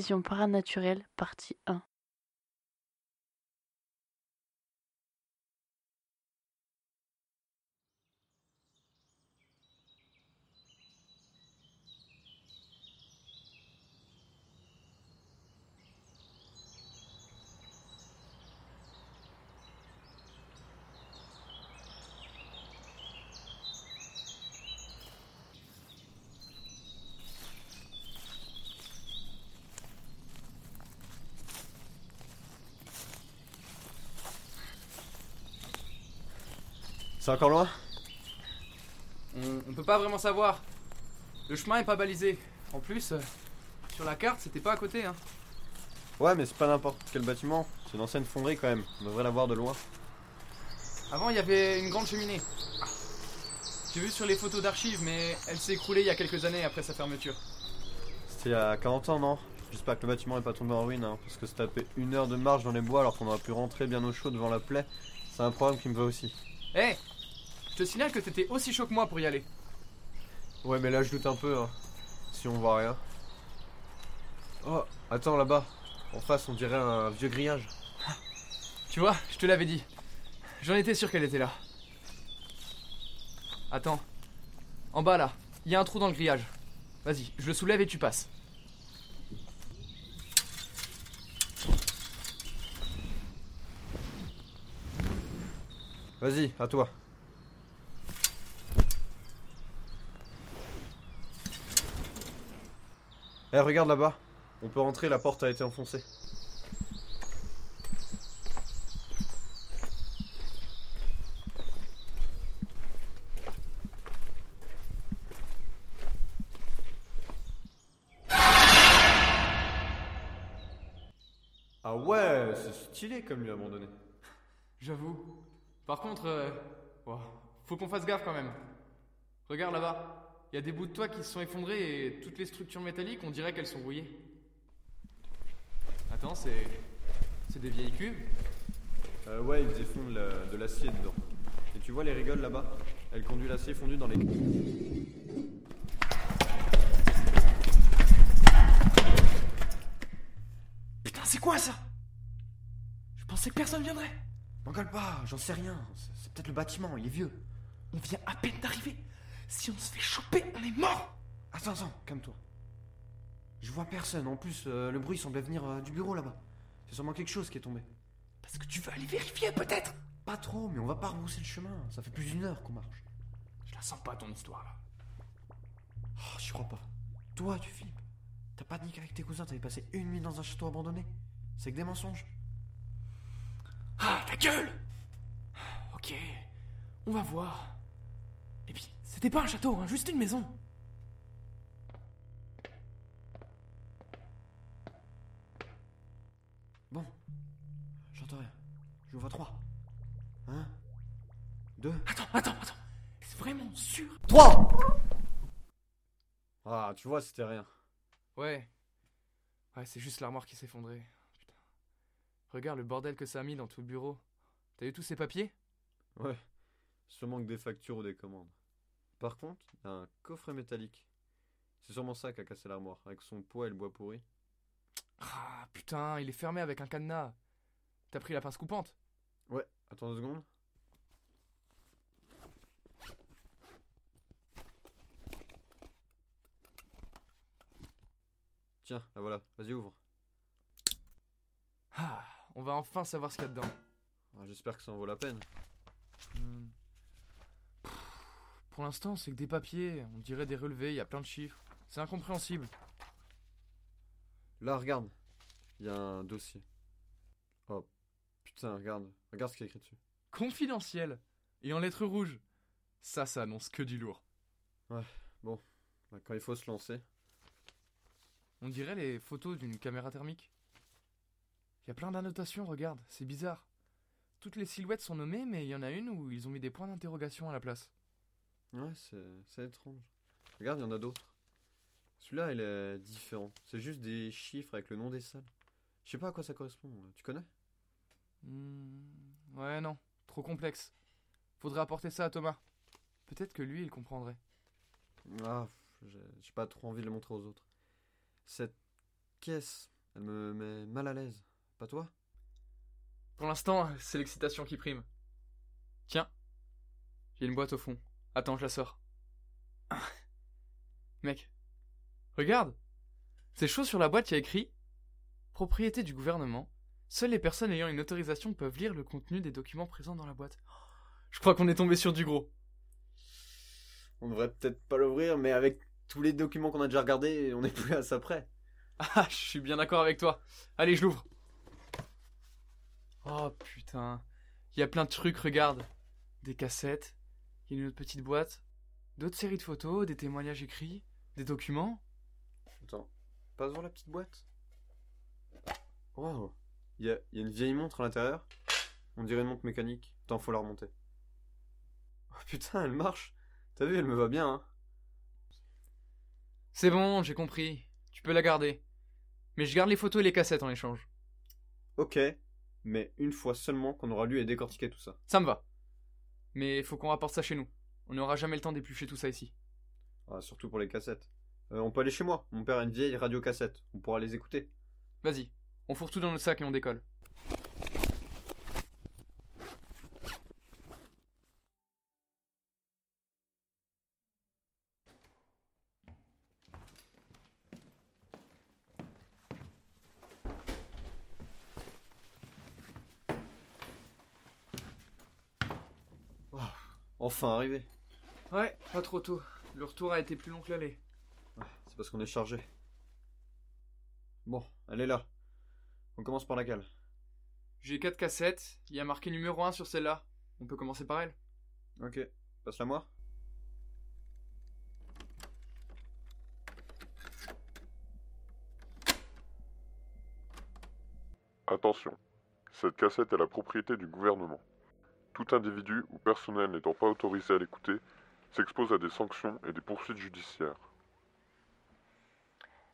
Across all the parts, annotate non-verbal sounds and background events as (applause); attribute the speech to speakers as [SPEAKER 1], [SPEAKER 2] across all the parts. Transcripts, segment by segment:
[SPEAKER 1] Vision paranormale, partie 1.
[SPEAKER 2] C'est encore loin?
[SPEAKER 3] On, on peut pas vraiment savoir. Le chemin est pas balisé. En plus, euh, sur la carte, c'était pas à côté. Hein.
[SPEAKER 2] Ouais, mais c'est pas n'importe quel bâtiment. C'est une ancienne fonderie quand même. On devrait la voir de loin.
[SPEAKER 3] Avant, il y avait une grande cheminée. J'ai vu sur les photos d'archives, mais elle s'est écroulée il y a quelques années après sa fermeture.
[SPEAKER 2] C'était il y a 40 ans, non? J'espère que le bâtiment est pas tombé en ruine, hein, parce que se taper une heure de marche dans les bois alors qu'on aurait pu rentrer bien au chaud devant la plaie, c'est un problème qui me va aussi.
[SPEAKER 3] Hé te signale que t'étais aussi chaud que moi pour y aller.
[SPEAKER 2] Ouais, mais là je doute un peu, hein, si on voit rien. Oh, attends là-bas. En face, on dirait un vieux grillage.
[SPEAKER 3] Tu vois, je te l'avais dit. J'en étais sûr qu'elle était là. Attends. En bas là, il y a un trou dans le grillage. Vas-y, je le soulève et tu passes.
[SPEAKER 2] Vas-y, à toi. Eh, regarde là-bas. On peut rentrer, la porte a été enfoncée. Ah ouais, c'est stylé comme lui abandonné.
[SPEAKER 3] J'avoue. Par contre, euh, faut qu'on fasse gaffe quand même. Regarde là-bas. Il y a des bouts de toit qui se sont effondrés et toutes les structures métalliques, on dirait qu'elles sont rouillées. Attends, c'est. C'est des vieilles cuves
[SPEAKER 2] Euh, ouais, ils faisaient fondre la- de l'acier dedans. Et tu vois les rigoles là-bas? Elles conduisent l'acier fondu dans les.
[SPEAKER 3] Putain, c'est quoi ça? Je pensais que personne viendrait.
[SPEAKER 4] M'engueule pas, j'en sais rien. C'est c'est peut-être le bâtiment, il est vieux.
[SPEAKER 3] On vient à peine d'arriver. Si on se fait choper, on est mort
[SPEAKER 4] Attends, attends, calme-toi. Je vois personne. En plus, euh, le bruit semblait venir euh, du bureau là-bas. C'est sûrement quelque chose qui est tombé.
[SPEAKER 3] Parce que tu veux aller vérifier peut-être?
[SPEAKER 4] Pas trop, mais on va pas repousser le chemin. Ça fait plus d'une heure qu'on marche.
[SPEAKER 3] Je la sens pas ton histoire là.
[SPEAKER 4] Oh, j'y crois pas. Toi, tu flippes. T'as pas dit qu'avec tes cousins, t'avais passé une nuit dans un château abandonné C'est que des mensonges.
[SPEAKER 3] Ah, ta gueule Ok, on va voir. Et puis, c'était pas un château, hein, juste une maison.
[SPEAKER 4] Bon, j'entends rien. Je vois trois. Un, deux,
[SPEAKER 3] Attends, attends, attends. C'est vraiment sûr
[SPEAKER 4] trois
[SPEAKER 2] Ah, tu vois, c'était rien.
[SPEAKER 3] Ouais. Ouais, c'est juste l'armoire qui s'est effondrée. Putain. Regarde le bordel que ça a mis dans tout le bureau. T'as eu tous ces papiers?
[SPEAKER 2] Ouais. Sûrement que des factures ou des commandes. Par contre, il y a un coffret métallique. C'est sûrement ça qui a cassé l'armoire, avec son poids et le bois pourri.
[SPEAKER 3] Ah, putain, il est fermé avec un cadenas. T'as pris la pince coupante?
[SPEAKER 2] Ouais, attends deux secondes. Tiens, la voilà, vas-y ouvre.
[SPEAKER 3] Ah, on va enfin savoir ce qu'il y a dedans.
[SPEAKER 2] Ah, J'espère que ça en vaut la peine.
[SPEAKER 3] Pour l'instant, c'est que des papiers, on dirait des relevés, il y a plein de chiffres. C'est incompréhensible.
[SPEAKER 2] Là, regarde. Il y a un dossier. Oh, putain, regarde. Regarde ce qu'il y a écrit dessus.
[SPEAKER 3] Confidentiel et en lettres rouges. Ça, ça annonce que du lourd.
[SPEAKER 2] Bah, Quand il faut se lancer.
[SPEAKER 3] On dirait les photos d'une caméra thermique. Il y a plein d'annotations, regarde, c'est bizarre. Toutes les silhouettes sont nommées, mais il y en a une où ils ont mis des points d'interrogation à la place.
[SPEAKER 2] Ouais, c'est c'est étrange. Regarde, il y en a d'autres. Celui-là, il est différent. C'est juste des chiffres avec le nom des salles. Je sais pas à quoi ça correspond. Tu connais?
[SPEAKER 3] Hmm, Ouais, non, trop complexe. Faudrait apporter ça à Thomas. Peut-être que lui, il comprendrait.
[SPEAKER 2] Ah, j'ai j'ai pas trop envie de le montrer aux autres. Cette caisse, Elle me met mal à l'aise. Pas toi?
[SPEAKER 3] Pour l'instant, c'est l'excitation qui prime. Tiens, j'ai une boîte au fond. Attends, je la sors. Mec, regarde C'est chaud sur la boîte, il y a écrit Propriété du gouvernement. Seules les personnes ayant une autorisation peuvent lire le contenu des documents présents dans la boîte. Je crois qu'on est tombé sur du gros.
[SPEAKER 2] On devrait peut-être pas l'ouvrir, mais avec tous les documents qu'on a déjà regardés, on est plus à ça près. (laughs)
[SPEAKER 3] Ah, je suis bien d'accord avec toi. Allez, je l'ouvre. Oh putain. Il y a plein de trucs, regarde. Des cassettes, il y a une autre petite boîte, d'autres séries de photos, des témoignages écrits, des documents.
[SPEAKER 2] Attends, passe voir la petite boîte? Waouh Il y a, il y a une vieille montre à l'intérieur. On dirait une montre mécanique. Attends, faut la remonter. Oh putain, elle marche T'as vu, elle me va bien, hein
[SPEAKER 3] C'est bon, j'ai compris. Tu peux la garder. Mais je garde les photos et les cassettes en échange.
[SPEAKER 2] Ok, mais une fois seulement qu'on aura lu et décortiqué tout ça.
[SPEAKER 3] Ça me va. Mais faut qu'on rapporte ça chez nous. On n'aura jamais le temps d'éplucher tout ça ici.
[SPEAKER 2] Ah, surtout pour les cassettes. Euh, on peut aller chez moi. Mon père a une vieille radio cassette. On pourra les écouter.
[SPEAKER 3] Vas-y, on fourre tout dans notre sac et on décolle.
[SPEAKER 2] Enfin arrivé.
[SPEAKER 3] Ouais, pas trop tôt. Le retour a été plus long que l'aller.
[SPEAKER 2] Ouais, c'est parce qu'on est chargé. Bon, elle est là. On commence par laquelle
[SPEAKER 3] J'ai quatre cassettes, il y a marqué numéro 1 sur celle-là. On peut commencer par elle.
[SPEAKER 2] Ok, passe-la moi.
[SPEAKER 5] Attention, cette cassette est la propriété du gouvernement. Tout individu ou personnel n'étant pas autorisé à l'écouter s'expose à des sanctions et des poursuites judiciaires.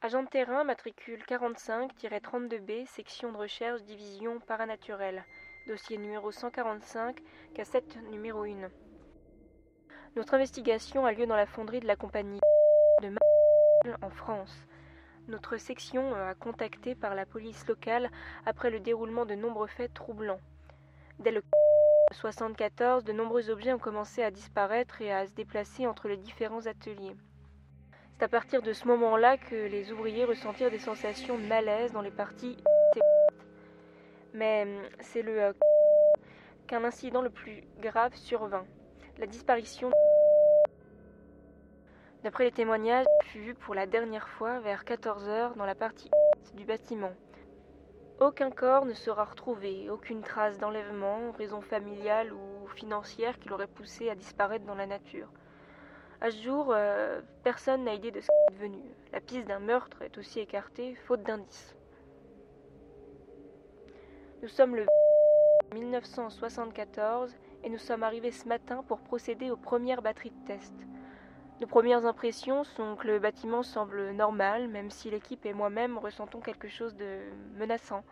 [SPEAKER 1] Agent de terrain, matricule 45-32B, section de recherche, division paranaturelle. Dossier numéro 145, cassette numéro 1. Notre investigation a lieu dans la fonderie de la compagnie de en France. Notre section a contacté par la police locale après le déroulement de nombreux faits troublants. Dès le 74, de nombreux objets ont commencé à disparaître et à se déplacer entre les différents ateliers. C'est à partir de ce moment-là que les ouvriers ressentirent des sensations de malaise dans les parties (coughs) Mais c'est le euh, (coughs) qu'un incident le plus grave survint. La disparition (coughs) D'après les témoignages, fut vue pour la dernière fois vers 14 heures dans la partie du bâtiment. Aucun corps ne sera retrouvé, aucune trace d'enlèvement, raison familiale ou financière qui l'aurait poussé à disparaître dans la nature. À ce jour, euh, personne n'a idée de ce qui est devenu. La piste d'un meurtre est aussi écartée, faute d'indices. Nous sommes le 1974 et nous sommes arrivés ce matin pour procéder aux premières batteries de test. Nos premières impressions sont que le bâtiment semble normal, même si l'équipe et moi-même ressentons quelque chose de menaçant.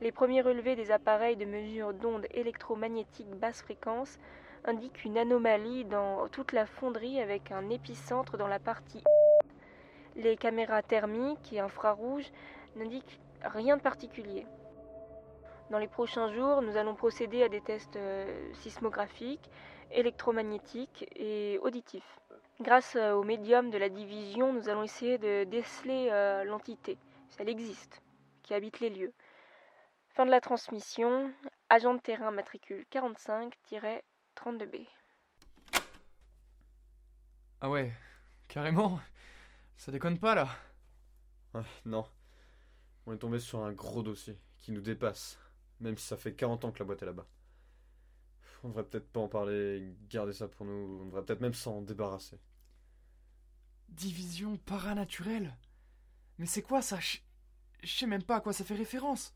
[SPEAKER 1] Les premiers relevés des appareils de mesure d'ondes électromagnétiques basse fréquence indiquent une anomalie dans toute la fonderie avec un épicentre dans la partie. Les caméras thermiques et infrarouges n'indiquent rien de particulier. Dans les prochains jours, nous allons procéder à des tests euh, sismographiques, électromagnétiques et auditifs. Grâce euh, au médium de la division, nous allons essayer de déceler euh, l'entité, si elle existe, qui habite les lieux. Fin de la transmission, agent de terrain matricule 45-32B.
[SPEAKER 3] Ah ouais, carrément. Ça déconne pas là.
[SPEAKER 2] Ouais, non. On est tombé sur un gros dossier qui nous dépasse. Même si ça fait 40 ans que la boîte est là-bas. On devrait peut-être pas en parler, garder ça pour nous. On devrait peut-être même s'en débarrasser.
[SPEAKER 3] Division paranaturelle Mais c'est quoi ça? Je sais même pas à quoi ça fait référence.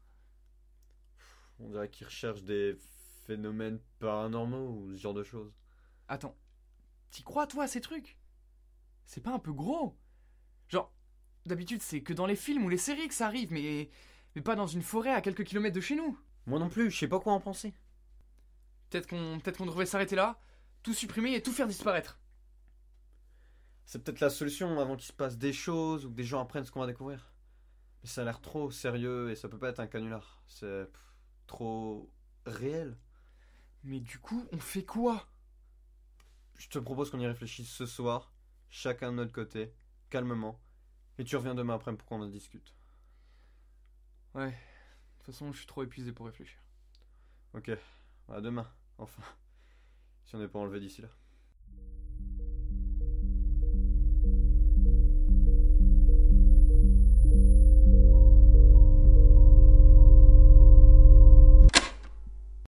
[SPEAKER 2] On dirait qu'ils recherchent des phénomènes paranormaux ou ce genre de choses.
[SPEAKER 3] Attends, t'y crois toi à ces trucs? C'est pas un peu gros? Genre, d'habitude c'est que dans les films ou les séries que ça arrive, mais, mais pas dans une forêt à quelques kilomètres de chez nous.
[SPEAKER 2] Moi non plus, je sais pas quoi en penser.
[SPEAKER 3] Peut-être qu'on peut qu'on devrait s'arrêter là, tout supprimer et tout faire disparaître.
[SPEAKER 2] C'est peut-être la solution avant qu'il se passe des choses ou que des gens apprennent ce qu'on va découvrir. Mais ça a l'air trop sérieux et ça peut pas être un canular. C'est trop réel.
[SPEAKER 3] Mais du coup, on fait quoi?
[SPEAKER 2] Je te propose qu'on y réfléchisse ce soir, chacun de notre côté, calmement. Et tu reviens demain après pour qu'on en discute.
[SPEAKER 3] Ouais. De toute façon, je suis trop épuisé pour réfléchir.
[SPEAKER 2] Ok, à demain, enfin. (laughs) Si on n'est pas enlevé d'ici là.